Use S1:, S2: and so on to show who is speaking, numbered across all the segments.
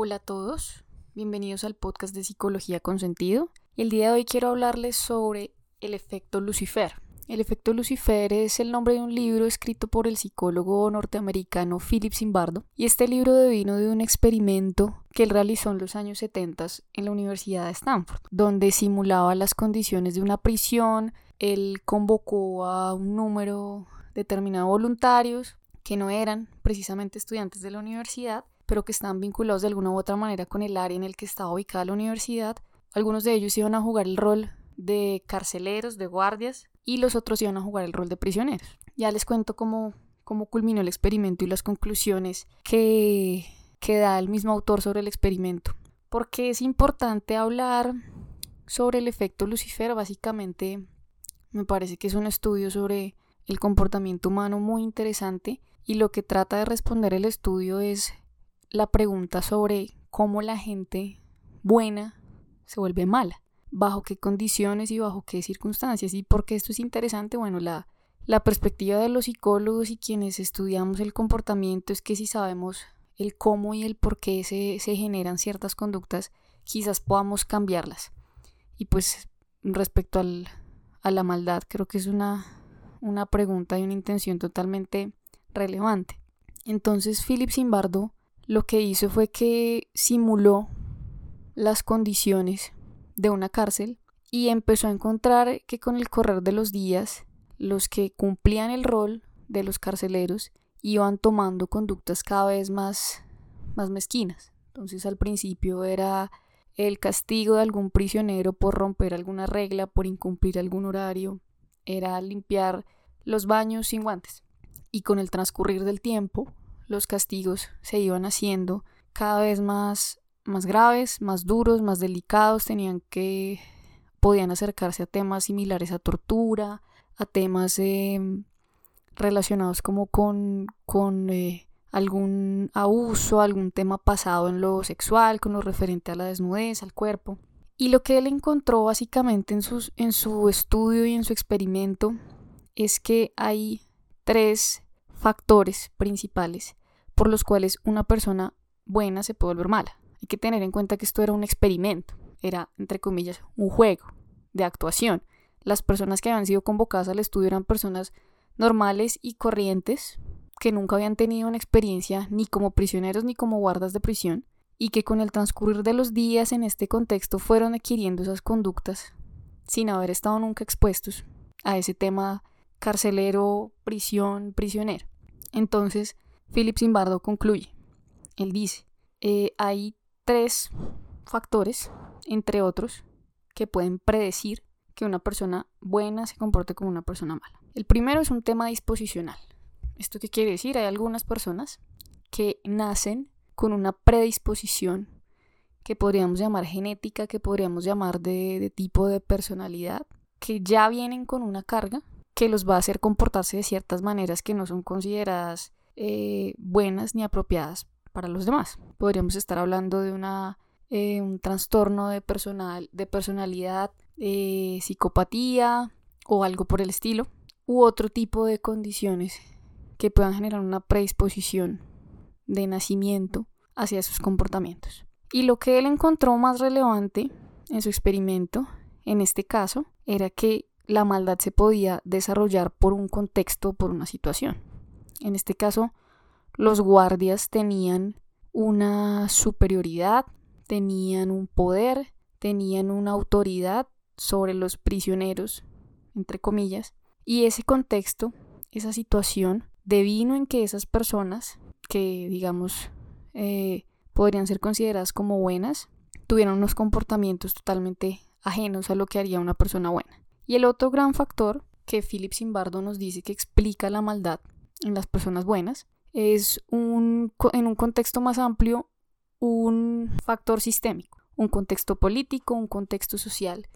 S1: Hola a todos, bienvenidos al podcast de Psicología con Sentido. El día de hoy quiero hablarles sobre el efecto Lucifer. El efecto Lucifer es el nombre de un libro escrito por el psicólogo norteamericano Philip Zimbardo y este libro devino de un experimento que él realizó en los años 70 en la Universidad de Stanford, donde simulaba las condiciones de una prisión, él convocó a un número determinado de voluntarios que no eran precisamente estudiantes de la universidad pero que están vinculados de alguna u otra manera con el área en el que estaba ubicada la universidad. Algunos de ellos iban a jugar el rol de carceleros, de guardias, y los otros iban a jugar el rol de prisioneros. Ya les cuento cómo, cómo culminó el experimento y las conclusiones que, que da el mismo autor sobre el experimento. Porque es importante hablar sobre el efecto Lucifer, básicamente me parece que es un estudio sobre el comportamiento humano muy interesante y lo que trata de responder el estudio es la pregunta sobre cómo la gente buena se vuelve mala, bajo qué condiciones y bajo qué circunstancias. Y por qué esto es interesante, bueno, la, la perspectiva de los psicólogos y quienes estudiamos el comportamiento es que si sabemos el cómo y el por qué se, se generan ciertas conductas, quizás podamos cambiarlas. Y pues respecto al, a la maldad, creo que es una, una pregunta y una intención totalmente relevante. Entonces, Philip Zimbardo lo que hizo fue que simuló las condiciones de una cárcel y empezó a encontrar que con el correr de los días los que cumplían el rol de los carceleros iban tomando conductas cada vez más, más mezquinas. Entonces al principio era el castigo de algún prisionero por romper alguna regla, por incumplir algún horario, era limpiar los baños sin guantes. Y con el transcurrir del tiempo, los castigos se iban haciendo cada vez más, más graves, más duros, más delicados, tenían que podían acercarse a temas similares a tortura, a temas em, relacionados como con, con eh, algún abuso, algún tema pasado en lo sexual, con lo referente a la desnudez, al cuerpo. Y lo que él encontró básicamente en, sus, en su estudio y en su experimento es que hay tres factores principales por los cuales una persona buena se puede volver mala. Hay que tener en cuenta que esto era un experimento, era, entre comillas, un juego de actuación. Las personas que habían sido convocadas al estudio eran personas normales y corrientes, que nunca habían tenido una experiencia ni como prisioneros ni como guardas de prisión, y que con el transcurrir de los días en este contexto fueron adquiriendo esas conductas sin haber estado nunca expuestos a ese tema carcelero, prisión, prisionero. Entonces, Philip Zimbardo concluye. Él dice, eh, hay tres factores, entre otros, que pueden predecir que una persona buena se comporte como una persona mala. El primero es un tema disposicional. ¿Esto qué quiere decir? Hay algunas personas que nacen con una predisposición que podríamos llamar genética, que podríamos llamar de, de tipo de personalidad, que ya vienen con una carga que los va a hacer comportarse de ciertas maneras que no son consideradas eh, buenas ni apropiadas para los demás. Podríamos estar hablando de una, eh, un trastorno de, personal, de personalidad, eh, psicopatía o algo por el estilo, u otro tipo de condiciones que puedan generar una predisposición de nacimiento hacia sus comportamientos. Y lo que él encontró más relevante en su experimento, en este caso, era que la maldad se podía desarrollar por un contexto, por una situación. En este caso, los guardias tenían una superioridad, tenían un poder, tenían una autoridad sobre los prisioneros, entre comillas, y ese contexto, esa situación, devino en que esas personas, que digamos eh, podrían ser consideradas como buenas, tuvieron unos comportamientos totalmente ajenos a lo que haría una persona buena. Y el otro gran factor que Philip Zimbardo nos dice que explica la maldad en las personas buenas, es un, en un contexto más amplio un factor sistémico, un contexto político, un contexto social,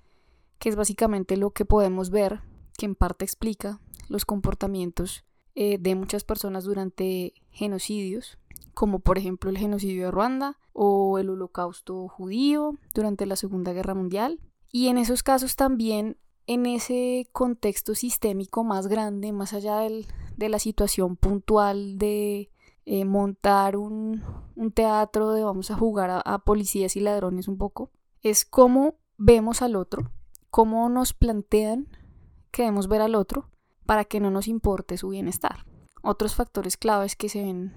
S1: que es básicamente lo que podemos ver, que en parte explica los comportamientos eh, de muchas personas durante genocidios, como por ejemplo el genocidio de Ruanda o el holocausto judío durante la Segunda Guerra Mundial. Y en esos casos también, en ese contexto sistémico más grande, más allá del, de la situación puntual de eh, montar un, teatro de vamos a jugar a, policías y ladrones un poco, es cómo vemos al otro, cómo nos plantean que debemos ver al otro para que no nos importe su bienestar. Otros factores claves que se ven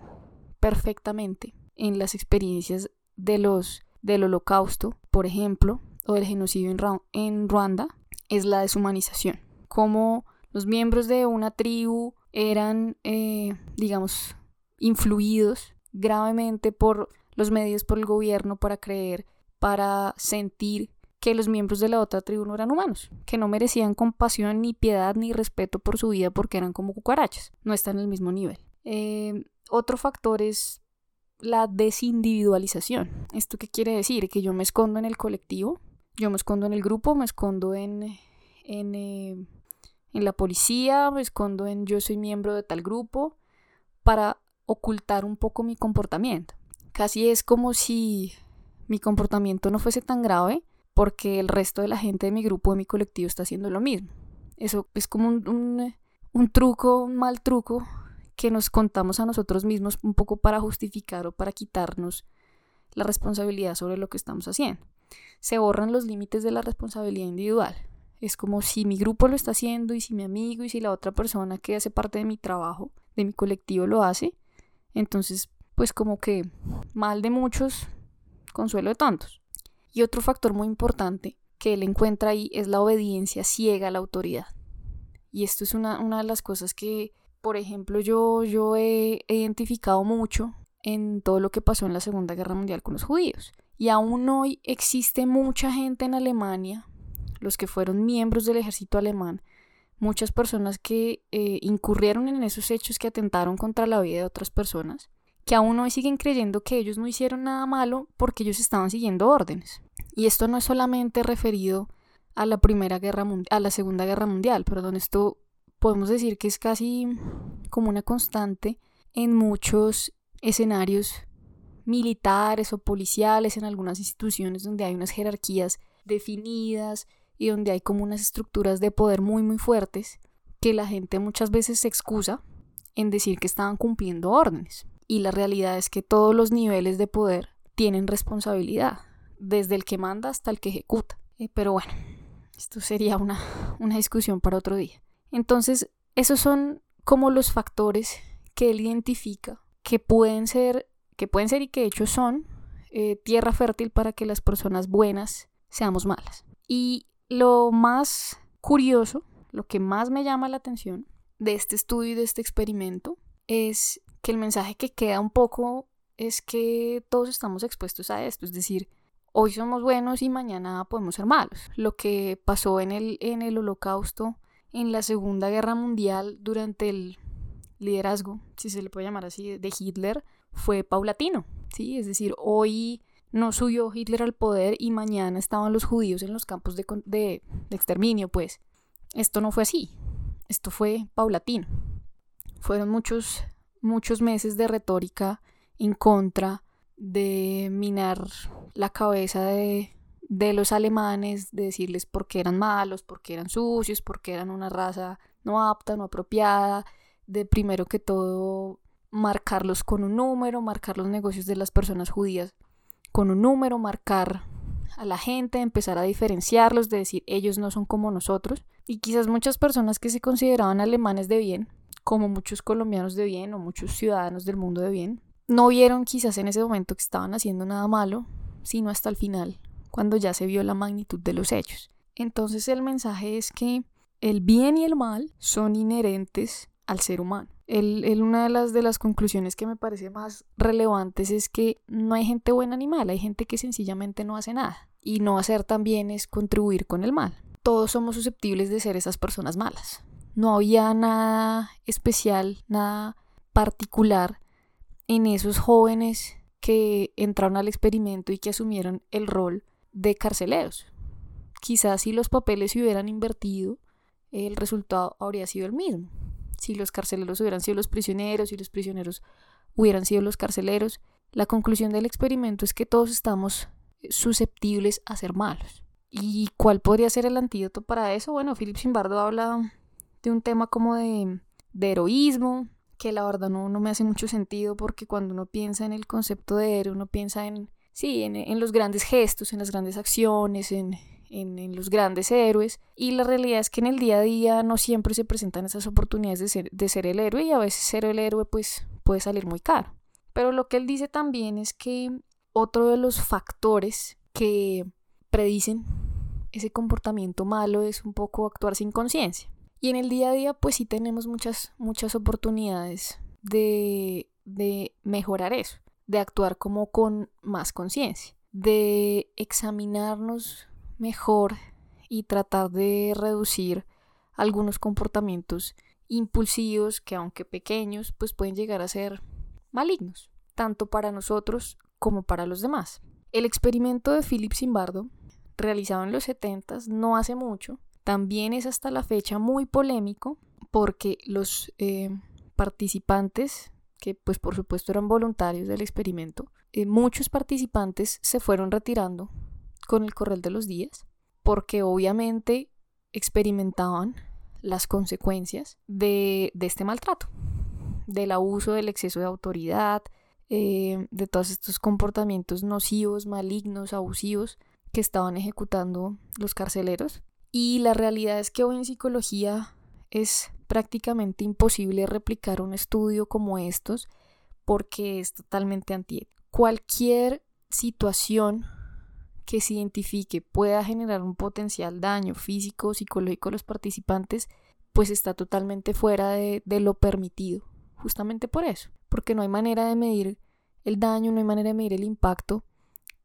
S1: perfectamente en las experiencias de los del holocausto, por ejemplo, o del genocidio en, Ruanda, es la deshumanización. Cómo los miembros de una tribu eran, eh, digamos, influidos gravemente por los medios, por el gobierno, para creer, para sentir que los miembros de la otra tribu no eran humanos, que no merecían compasión, ni piedad, ni respeto por su vida porque eran como cucarachas, no están en el mismo nivel. Eh, otro factor es la desindividualización. ¿Esto qué quiere decir? Que yo me escondo en el colectivo, yo me escondo en el grupo, me escondo en, en, eh, en la policía, me escondo en yo soy miembro de tal grupo para ocultar un poco mi comportamiento. Casi es como si mi comportamiento no fuese tan grave porque el resto de la gente de mi grupo, de mi colectivo, está haciendo lo mismo. Eso es como un, un, truco, un mal truco que nos contamos a nosotros mismos un poco para justificar o para quitarnos la responsabilidad sobre lo que estamos haciendo. Se borran los límites de la responsabilidad individual. Es como si mi grupo lo está haciendo y si mi amigo y si la otra persona que hace parte de mi trabajo, de mi colectivo lo hace, entonces pues como que mal de muchos, consuelo de tantos. Y otro factor muy importante que él encuentra ahí es la obediencia ciega a la autoridad. Y esto es una, de las cosas que, por ejemplo, yo, yo he identificado mucho en todo lo que pasó en la Segunda Guerra Mundial con los judíos. Y aún hoy existe mucha gente en Alemania, los que fueron miembros del ejército alemán, muchas personas que eh, incurrieron en esos hechos que atentaron contra la vida de otras personas, que aún hoy siguen creyendo que ellos no hicieron nada malo porque ellos estaban siguiendo órdenes. Y esto no es solamente referido a la Primera Guerra a la Segunda Guerra Mundial, perdón, esto podemos decir que es casi como una constante en muchos escenarios militares o policiales, en algunas instituciones donde hay unas jerarquías definidas y donde hay como unas estructuras de poder muy muy fuertes que la gente muchas veces se excusa en decir que estaban cumpliendo órdenes. Y la realidad es que todos los niveles de poder tienen responsabilidad desde el que manda hasta el que ejecuta. Eh, pero bueno, esto sería una, una discusión para otro día. Entonces, esos son como los factores que él identifica que pueden ser, que pueden ser y que de hecho son eh, tierra fértil para que las personas buenas seamos malas. Y lo más curioso, lo que más me llama la atención de este estudio y de este experimento es que el mensaje que queda un poco es que todos estamos expuestos a esto, es decir, hoy somos buenos y mañana podemos ser malos. Lo que pasó en el, en el holocausto, en la Segunda Guerra Mundial, durante el liderazgo, si se le puede llamar así, de Hitler, fue paulatino. ¿sí? Es decir, hoy no subió Hitler al poder y mañana estaban los judíos en los campos de, exterminio, pues. Esto no fue así. Esto fue paulatino. Fueron muchos, muchos meses de retórica en contra de minar la cabeza de, de los alemanes, de decirles por qué eran malos, por qué eran sucios, por qué eran una raza no apta, no apropiada, de primero que todo marcarlos con un número, marcar los negocios de las personas judías con un número, marcar a la gente, empezar a diferenciarlos, de decir ellos no son como nosotros. Y quizás muchas personas que se consideraban alemanes de bien, como muchos colombianos de bien o muchos ciudadanos del mundo de bien, no vieron quizás en ese momento que estaban haciendo nada malo, sino hasta el final, cuando ya se vio la magnitud de los hechos. Entonces el mensaje es que el bien y el mal son inherentes al ser humano. El, una de las, de las conclusiones que me parece más relevantes es que no hay gente buena ni mala, hay gente que sencillamente no hace nada. Y no hacer también es contribuir con el mal. Todos somos susceptibles de ser esas personas malas. No había nada especial, nada particular en esos jóvenes que entraron al experimento y que asumieron el rol de carceleros. Quizás si los papeles se hubieran invertido, el resultado habría sido el mismo. Si los carceleros hubieran sido los prisioneros y los prisioneros hubieran sido los carceleros, la conclusión del experimento es que todos estamos susceptibles a ser malos. ¿Y cuál podría ser el antídoto para eso? Bueno, Philip Simbardo habla de un tema como de, de heroísmo, que la verdad no, no me hace mucho sentido porque cuando uno piensa en el concepto de héroe, uno piensa en, sí, en, los grandes gestos, en las grandes acciones, en, en, los grandes héroes. Y la realidad es que en el día a día no siempre se presentan esas oportunidades de ser, de ser el héroe y a veces ser el héroe pues puede salir muy caro. Pero lo que él dice también es que otro de los factores que predicen ese comportamiento malo es un poco actuar sin conciencia. Y en el día a día pues sí tenemos muchas, muchas oportunidades de, de mejorar eso, de actuar como con más conciencia, de examinarnos mejor y tratar de reducir algunos comportamientos impulsivos que aunque pequeños pues pueden llegar a ser malignos, tanto para nosotros como para los demás. El experimento de Philip Zimbardo, realizado en los 70 no hace mucho, también es hasta la fecha muy polémico porque los eh, participantes, que pues por supuesto eran voluntarios del experimento, eh, muchos participantes se fueron retirando con el correr de los días porque obviamente experimentaban las consecuencias de, este maltrato, del abuso, del exceso de autoridad, eh, de todos estos comportamientos nocivos, malignos, abusivos que estaban ejecutando los carceleros y la realidad es que hoy en psicología es prácticamente imposible replicar un estudio como estos porque es totalmente antiético. Cualquier situación que se identifique pueda generar un potencial daño físico o psicológico a los participantes, pues está totalmente fuera de, de, lo permitido. Justamente por eso, porque no hay manera de medir el daño, no hay manera de medir el impacto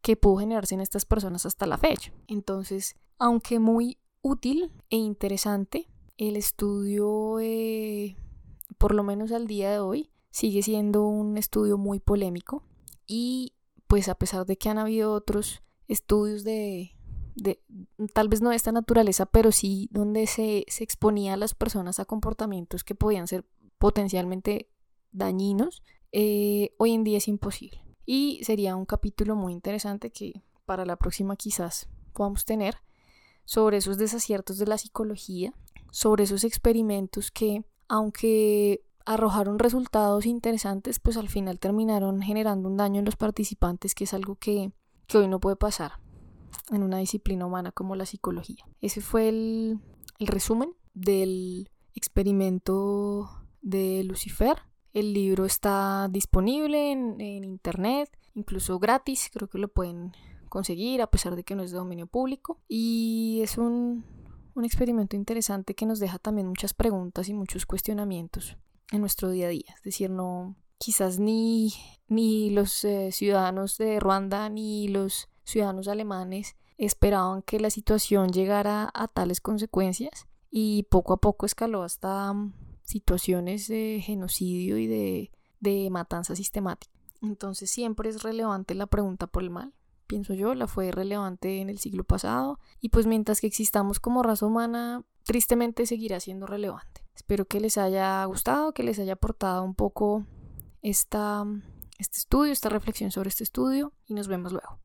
S1: que pudo generarse en estas personas hasta la fecha. Entonces, aunque muy útil e interesante. El estudio, eh, por lo menos al día de hoy, sigue siendo un estudio muy polémico y pues a pesar de que han habido otros estudios de, de tal vez no de esta naturaleza, pero sí donde se, se exponía a las personas a comportamientos que podían ser potencialmente dañinos, eh, hoy en día es imposible. Y sería un capítulo muy interesante que para la próxima quizás podamos tener sobre esos desaciertos de la psicología, sobre esos experimentos que, aunque arrojaron resultados interesantes, pues al final terminaron generando un daño en los participantes, que es algo que, hoy no puede pasar en una disciplina humana como la psicología. Ese fue el, resumen del experimento de Lucifer. El libro está disponible en, en, internet, incluso gratis, creo que lo pueden conseguir, a pesar de que no es de dominio público. Y es un, un experimento interesante que nos deja también muchas preguntas y muchos cuestionamientos en nuestro día a día. Es decir, no, quizás ni, ni los eh, ciudadanos de Ruanda ni los ciudadanos alemanes esperaban que la situación llegara a tales consecuencias y poco a poco escaló hasta mm, situaciones de genocidio y de, de matanza sistemática. Entonces siempre es relevante la pregunta por el mal pienso yo, la fue relevante en el siglo pasado y pues mientras que existamos como raza humana, tristemente seguirá siendo relevante. Espero que les haya gustado, que les haya aportado un poco esta, este estudio, esta reflexión sobre este estudio y nos vemos luego.